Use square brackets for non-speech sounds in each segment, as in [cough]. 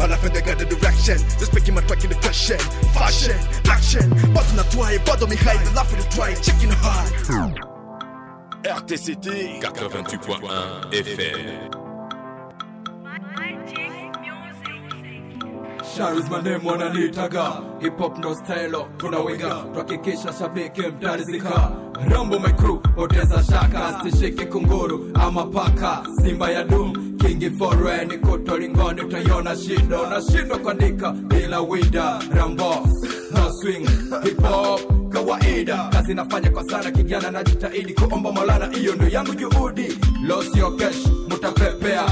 À la fin de garde direction J'espère qu'il m'a traqué de fashion Fashion, action. Bado na try, bado mi hide La for the try, checking hard. RTCT 88.1 FM Sharis manemu wananitaga. Hip hop ndo stylo tunawinga tuhakikisha shabiki mtarizika Rambo my crew poteza shaka. Stishiki kunguru ama paka. Simba ya doom kingi forwe ni kutolingoni utaiona shindo. Nashindwa kuandika bila wida. Rambo no swing. Hip hop kawaida. Kazi nafanya kwa sana kijana najitahidi kuomba maulana hiyo ndo yangu juhudi. Lost your cash mutapepea.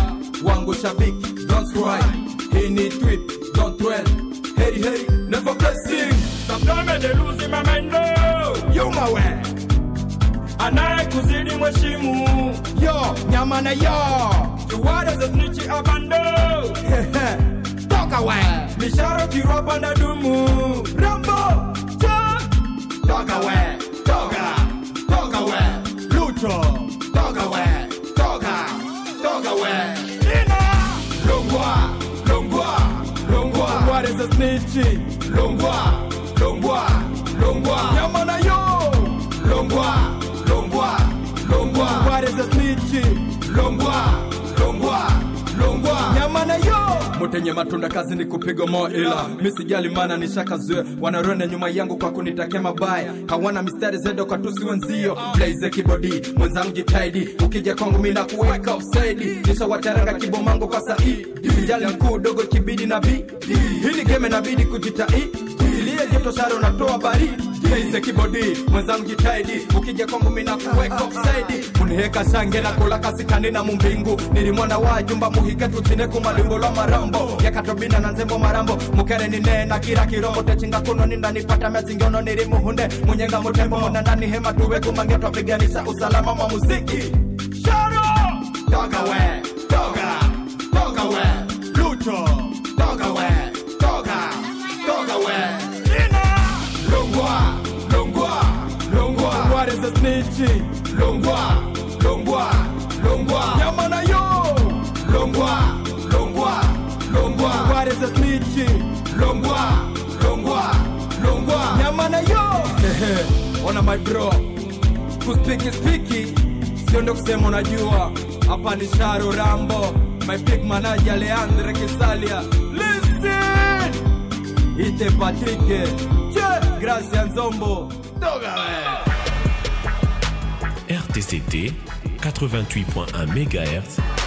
Wangu shabiki don't cry. Hii ni tweet don't dwell hey hey never blessing Sometimes they lose my mind oh. no. You my yo mawe anayekuzidi mheshimu yo nyama na yo. Tuwada za snitchi abando toka we misharo kiropa na dumu rambo ja toka we toka toka we lucho. Toka we toka ah. toka we Longwa, Longwa, Longwa. Yeah, man, I mutenye matunda kazi ni kupiga mo ila misijali mana nishakazoea Wanarona nyuma yangu kwa kunitakia mabaya. Hawana mistari zedo kwa tusi wenzio. Blaze kibodi mwenzangu jitaidi ukija kwangu mina kuweka offside. Nisha wataranga kibomango kwa saidi. Sijali mkuu dogo kibidi na bidi. Hili game nabidi kujitahidi Sharo unatoa baridi. Blaze kibodi mwenzangu jitaidi ukija kwangu mina kuweka offside. Uniheka sange na kula kasikandi na mumbingu. Nilimwana wa jumba muhike tutine kumalingo lwa marambo. Yakatobina na nzembo marambo. Mukere nine na kira kirombo techinga kuno ninda nipata nilimuhunde muhunde. Munyenga mutembo muna ndani hema tuwe kumange twapiganisa usalama mwa muziki. Sharo toka we toka toka we. Lucho! Toka we toka toka we snitchi longwa longwa longwa. Yamana yo. Longwa longwa longwa. What is a snitchi longwa longwa longwa. Nyama na yo. Ona my bro. Kuspiki spiki sio ndo kusema unajua. Hapa ni sharo rambo my big manager leandre kisalia. Listen! Ite patrike. Che! Gracias nzombo toga we RTCT 88.1 MHz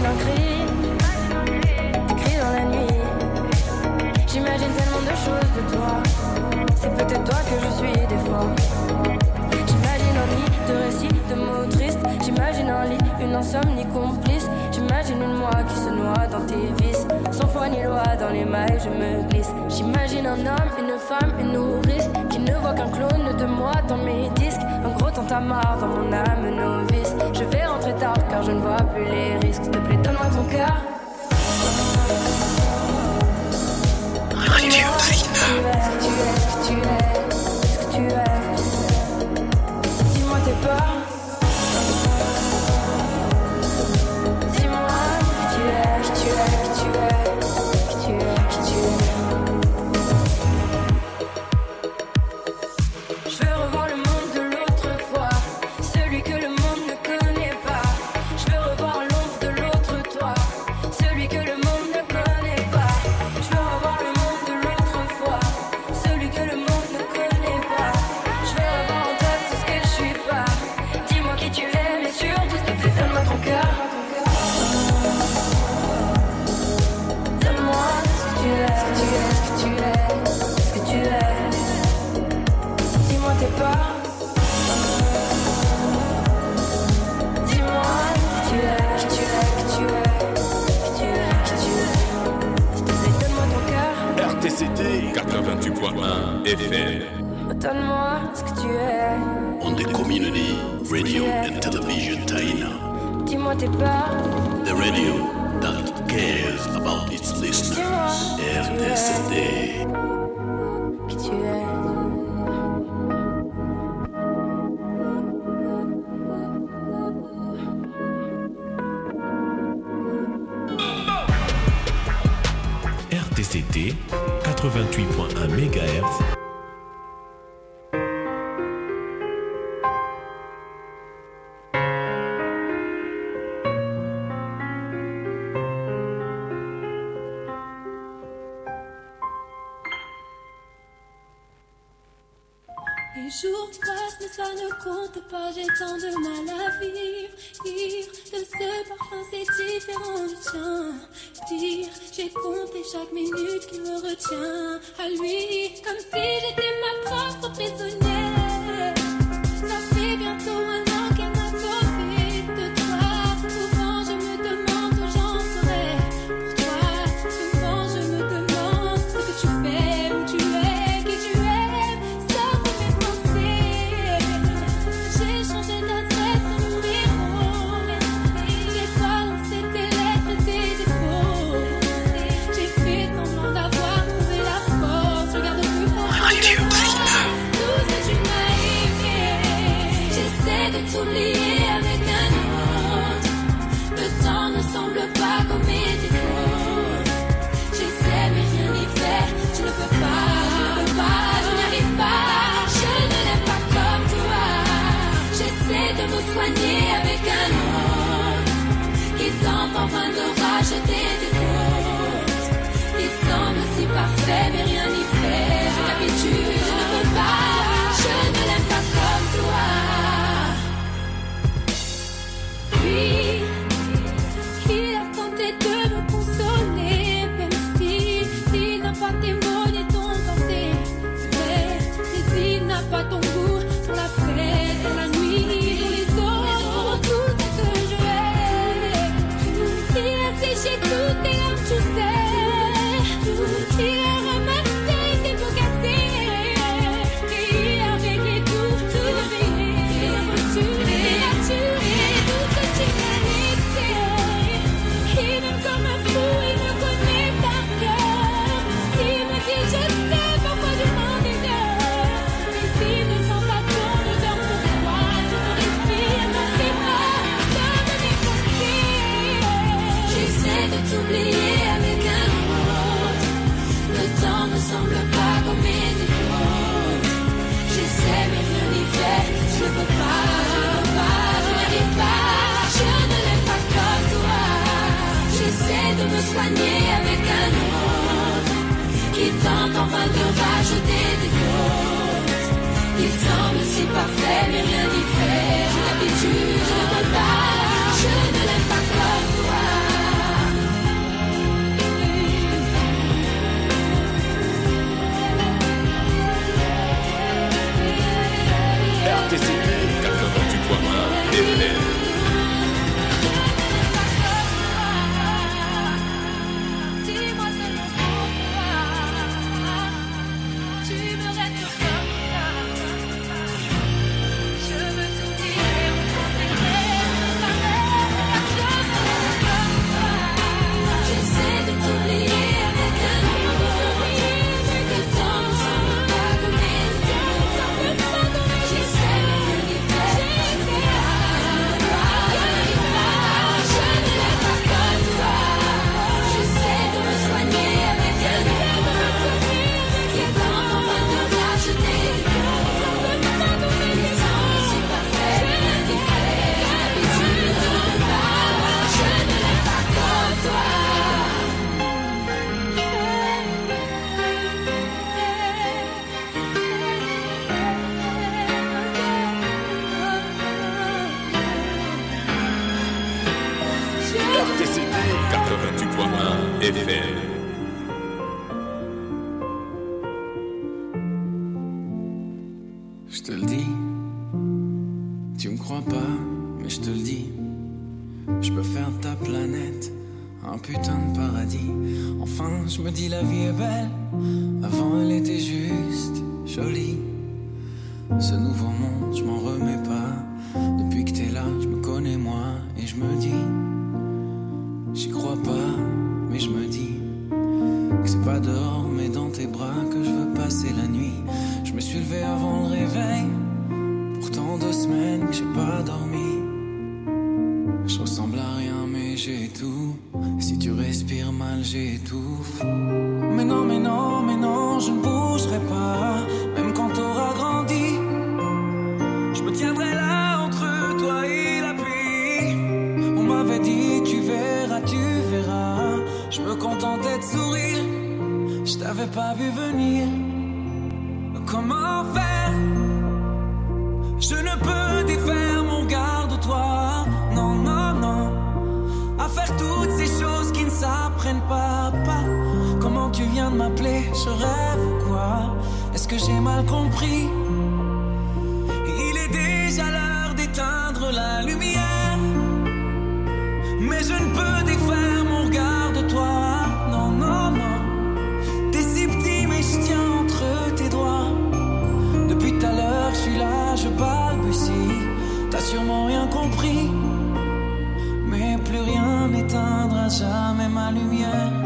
Dans la nuit. J'imagine tellement de choses de toi. C'est peut-être toi que je suis des fois. J'imagine un lit de récits, de mots tristes. J'imagine un lit, une insomnie complice. J'imagine une moi qui se noie dans tes vices. Sans foi ni loi, dans les mailles, je me glisse. J'imagine un homme, une femme, une nourrice. Qui ne voit qu'un clone de moi dans mes disques. Gros tantamar dans mon âme novice. Je vais rentrer tard car je ne vois plus les risques. S'il te plaît, donne-moi ton cœur. Radio Ce que tu es, ce que tu es, ce que tu es? 88.1 MHz. comment tu viens de m'appeler, je rêve ou quoi Est-ce que j'ai mal compris? Il est déjà là. mélange âme et ma lumière.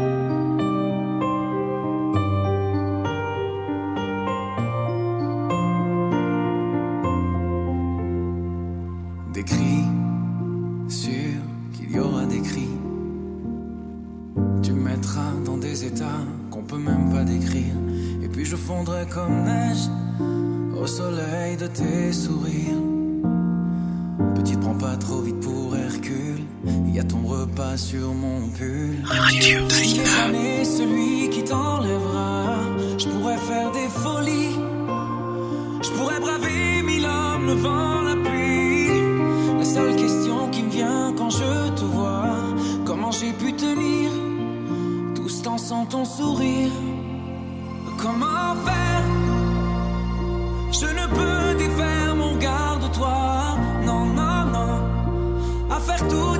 y a ton repas sur mon pull. Radio celui qui t'enlèvera. Je pourrais faire des folies. Je pourrais braver mille hommes, le vent, la pluie. La seule question qui me vient quand je te vois, comment j'ai pu tenir tout ce temps sans ton sourire? Comment faire? Je ne peux défaire mon regard de toi. Non, non, non. À faire tout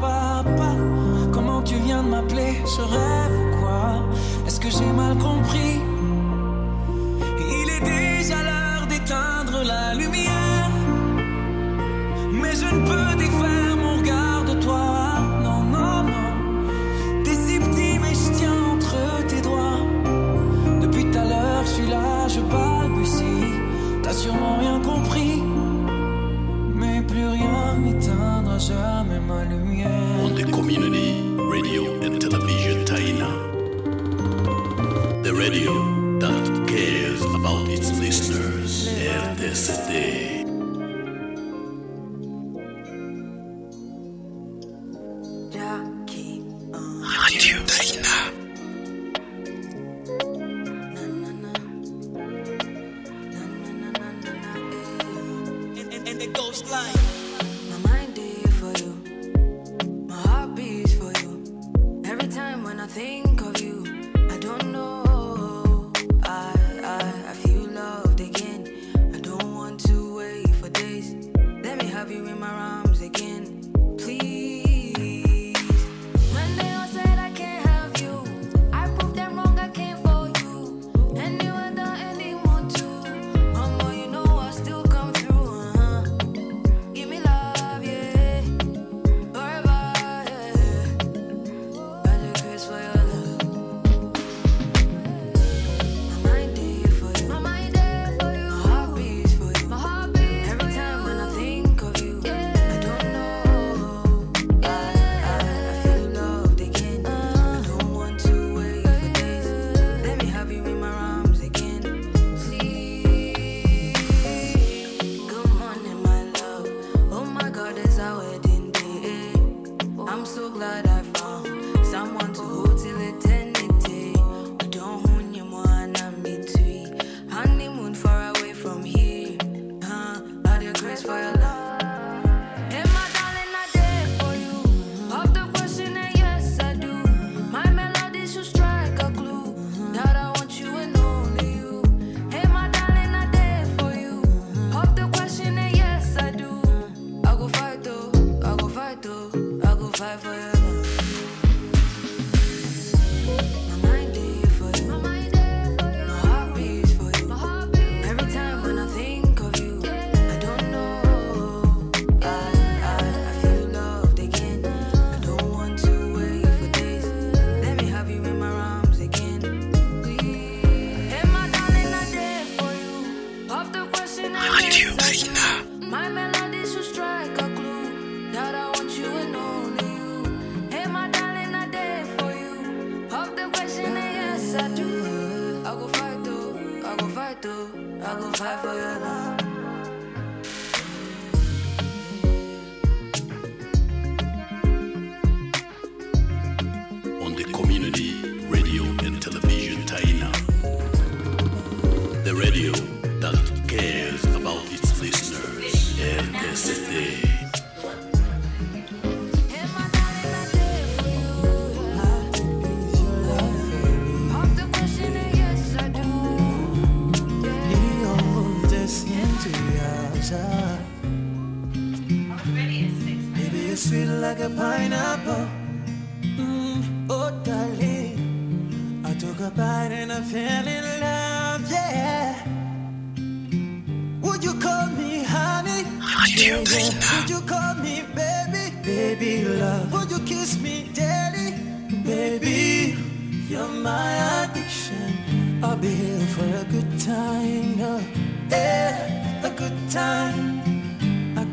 Papa. Comment tu viens de m'appeler Je rêve ou quoi? Est-ce que j'ai mal compris? Il est déjà l'heure d'éteindre la lumière. Mais je ne peux défaire mon regard de toi. Non, non, non. T'es si mais je tiens entre tes doigts. Depuis tout à l'heure, je suis là, je balbutie. T'as sûrement rien compris. mais plus rien n'éteindra jamais ma lumière. community.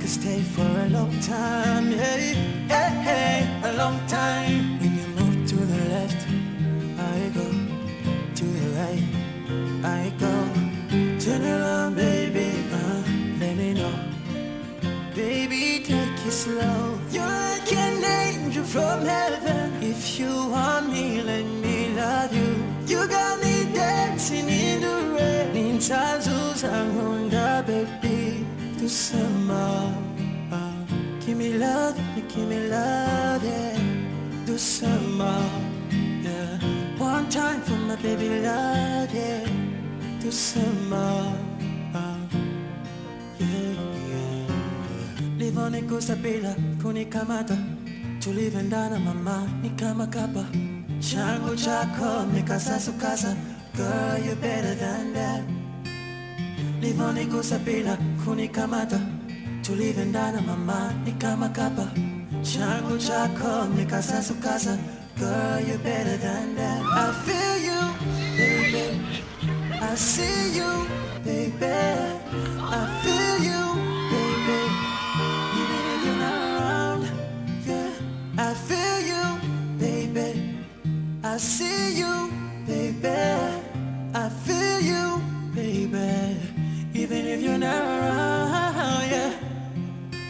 Could stay for a long time, yeah, yeah, yeah, a long time. When you move to the left, I go to the right, I go. Turn around, baby, uh, let me know. Baby, take it slow. You're like an angel from heaven. If you want me, let me love you. You got me dancing in the rain. In Tazu's Honda, baby. Do some more. Uh, give me love, give me love, yeah. Do some more, yeah. One time for my baby love, yeah. Do some more. Uh, yeah, yeah. Livoniko sabila kunikamata tulivendana mama ni kama kapa changu chako mikasasukasa girl you better than that livonigusa bila kunikamata. Tulivendana mama ni kama kapa. Changu chako mikasasukasa girl you better than that. I feel you baby. I see you baby. I feel you baby. Even if you're not around yeah. I feel you baby. I see you you're around, yeah.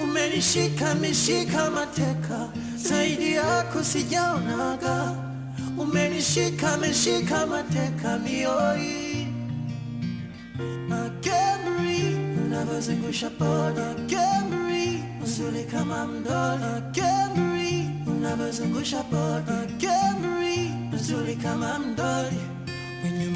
Umenishika mishika mateka, zaidi yako sijaonaga. Umenishika mishika mateka mioi. I can't breathe, unavyozungusha body. I can't breathe, uzuri kama mdoli. I can't breathe, unavyozungusha body. I can't uzuri kama mdoli. When you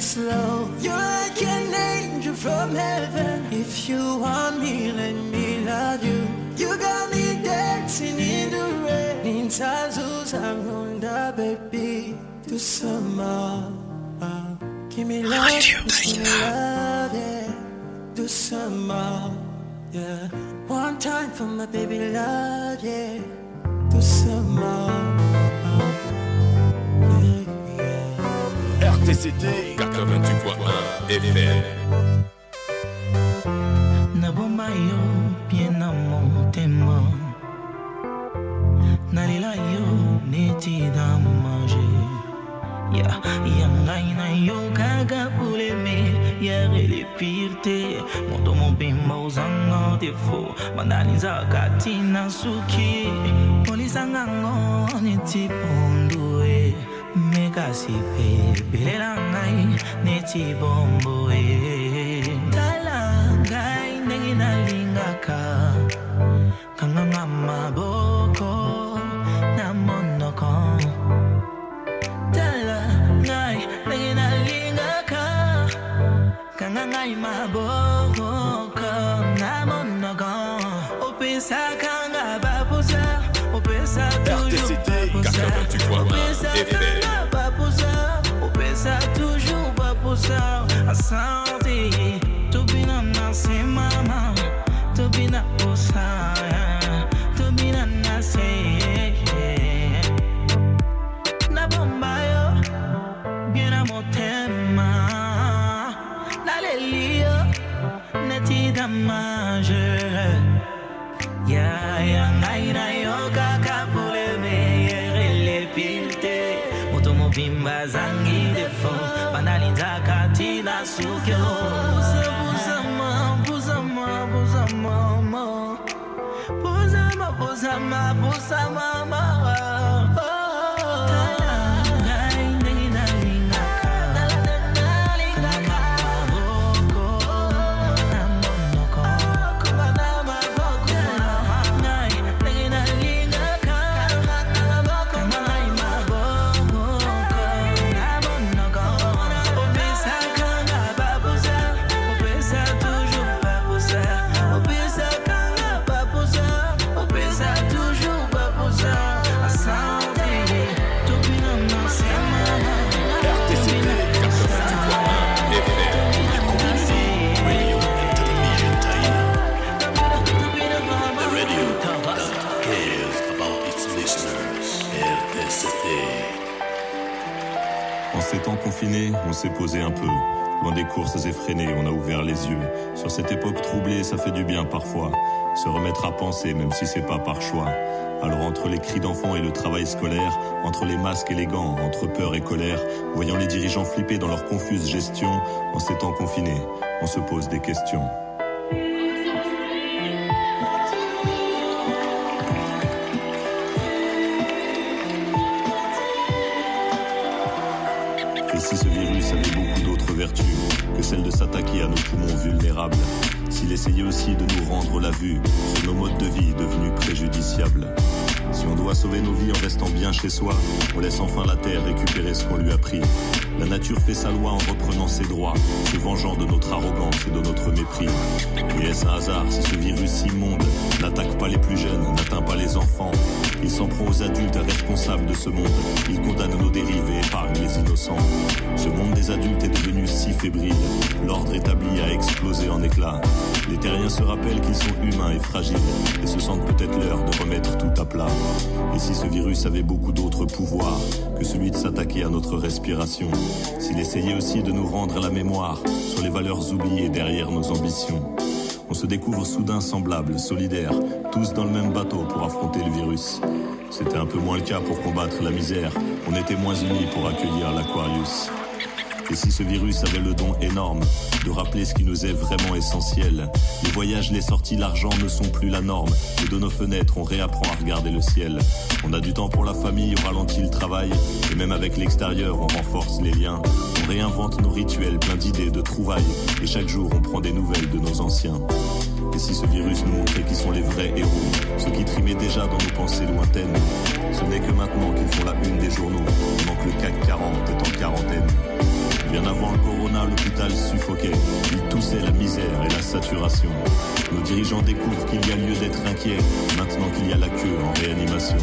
it slow. You're like an angel from heaven. If you want me, let me love you. You got me dancing in the rain. In Tazu's Honda, baby. Do some more. Uh, give me love. Give me love, yeah. Do some more. Yeah, one time for my baby love, yeah. Do some more. RTCT 88.1 FM. nabomba yo bien na motema nalela yo neti damage ya ya ngai na yo kaka buleme ya rele pirte moto mobimba ozanga defo bandalinzaka tina suki polisangango neti pondue kasih Bila langit ni cibom boy Tobina na se mama, sauti tubina nasimama na se na bomba yo, byena motema naleliyo netidamaje sama, bu sama, mama. S'est posé un peu. Loin des courses effrénées, on a ouvert les yeux. Sur cette époque troublée, ça fait du bien parfois. Se remettre à penser, même si c'est pas par choix. Alors entre les cris d'enfants et le travail scolaire, entre les masques et les gants, entre peur et colère, voyant les dirigeants flipper dans leur confuse gestion, en ces temps confinés, on se pose des questions. Que celle de s'attaquer à nos poumons vulnérables S'il essayait aussi de nous rendre la vue sur nos modes de vie devenus préjudiciables si on doit sauver nos vies en restant bien chez soi, on laisse enfin la terre récupérer ce qu'on lui a pris. La nature fait sa loi en reprenant ses droits, se vengeant de notre arrogance et de notre mépris. Et est-ce un hasard si ce virus immonde n'attaque pas les plus jeunes, n'atteint pas les enfants? Il s'en prend aux adultes responsables de ce monde. Il condamne nos dérives et épargne les innocents. Ce monde des adultes est devenu si fébrile. L'ordre établi a explosé en éclats. Les terriens se rappellent qu'ils sont humains et fragiles et se sentent peut-être l'heure de remettre tout à plat. Et si ce virus avait beaucoup d'autres pouvoirs que celui de s'attaquer à notre respiration, s'il essayait aussi de nous rendre la mémoire sur les valeurs oubliées derrière nos ambitions, on se découvre soudain semblables, solidaires, tous dans le même bateau pour affronter le virus. C'était un peu moins le cas pour combattre la misère, on était moins unis pour accueillir l'Aquarius. Et si ce virus avait le don énorme de rappeler ce qui nous est vraiment essentiel, les voyages, les sorties, l'argent ne sont plus la norme. Et de nos fenêtres, on réapprend à regarder le ciel. On a du temps pour la famille, on ralentit le travail. Et même avec l'extérieur, on renforce les liens. On réinvente nos rituels, plein d'idées, de trouvailles. Et chaque jour, on prend des nouvelles de nos anciens. Et si ce virus nous montrait qui sont les vrais héros, ceux qui trimaient déjà dans nos pensées lointaines, ce n'est que maintenant qu'ils font la une des journaux, pendant que le CAC 40 est en quarantaine. Bien avant le corona, l'hôpital suffoquait. Il toussait la misère et la saturation. Nos dirigeants découvrent qu'il y a lieu d'être inquiet maintenant qu'il y a la queue en réanimation.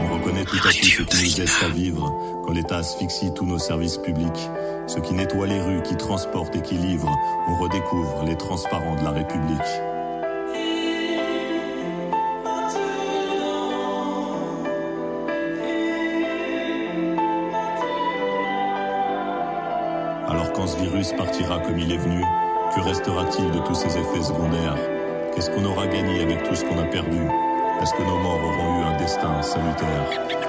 On reconnaît tout à coup ce qui nous aide à vivre quand l'État asphyxie tous nos services publics. Ceux qui nettoient les rues, qui transportent et qui livrent, on redécouvre les transparents de la République. Alors quand ce virus partira comme il est venu, que restera-t-il de tous ses effets secondaires? Qu'est-ce qu'on aura gagné avec tout ce qu'on a perdu? Est-ce que nos morts auront eu un destin salutaire?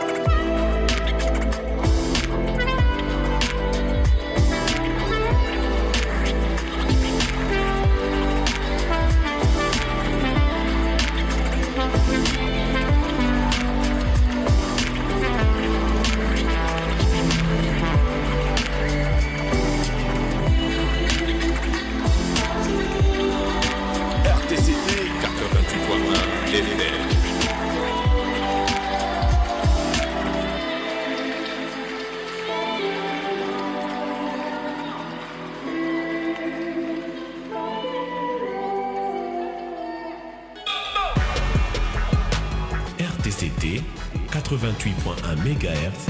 RTCT 88.1 MHz.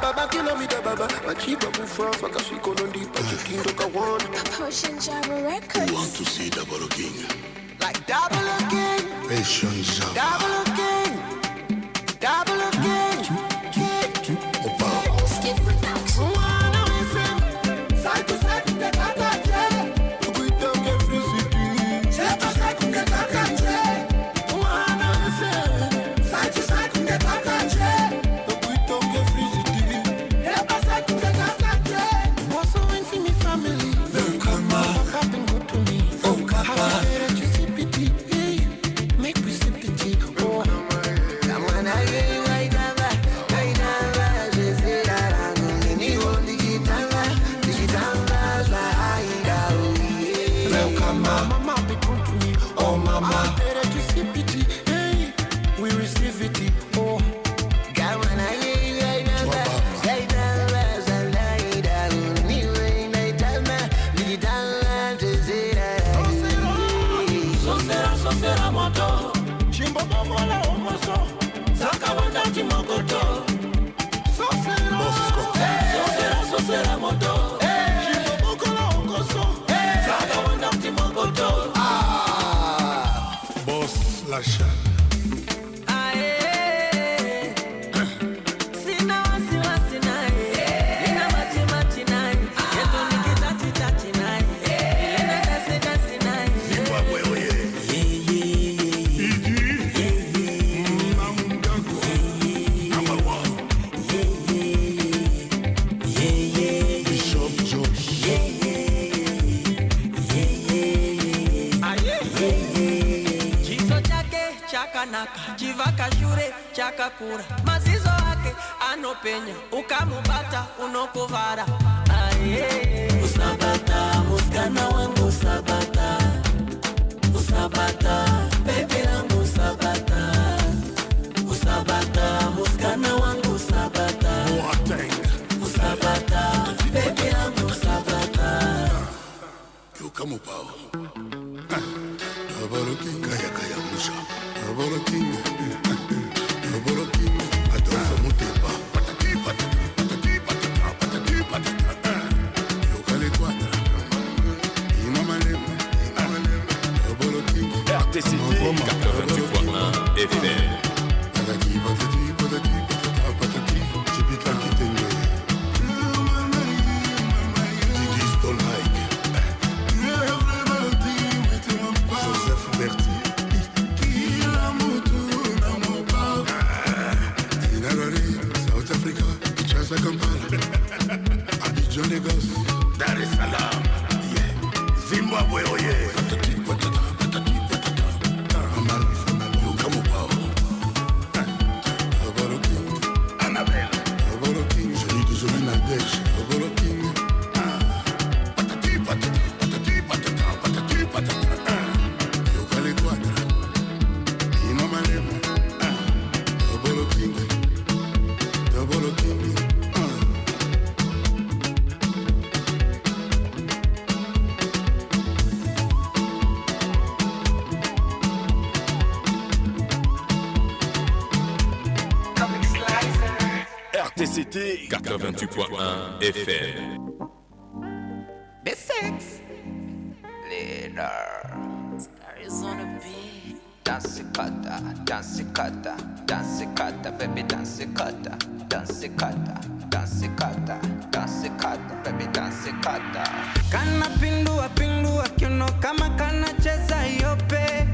baba kilomita baba. Chikindo like double again Patient Java. double again chakakura mazizo ake anopenya ukamubata unokovara usabata muskana wangu usabata usabata bebi langu usabata usabata muskana wangu usabata usabata bebi langu usabata Yuka [laughs] mupao. Double king. RTCT 88.1 FM. B6 Leader Arizona B Dance kata, dance kata, dance kata, baby dance kata, dance kata, dance kata, dance kata, baby dance kata. kana pindua pindua kiuno kama kanacheza yope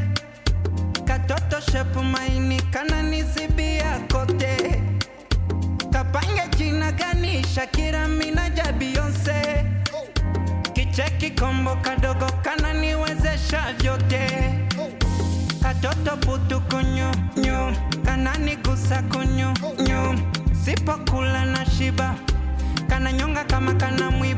katoto shepu maini kana nizibia kote kapange jina gani? Shakira minaja beyonce kicheki kombo kadogo kana niwezesha vyote. Katoto putu kunyu nyu. Kana nigusa kunyu nyu. Sipokula na shiba. Kana nyonga kama kana mwiba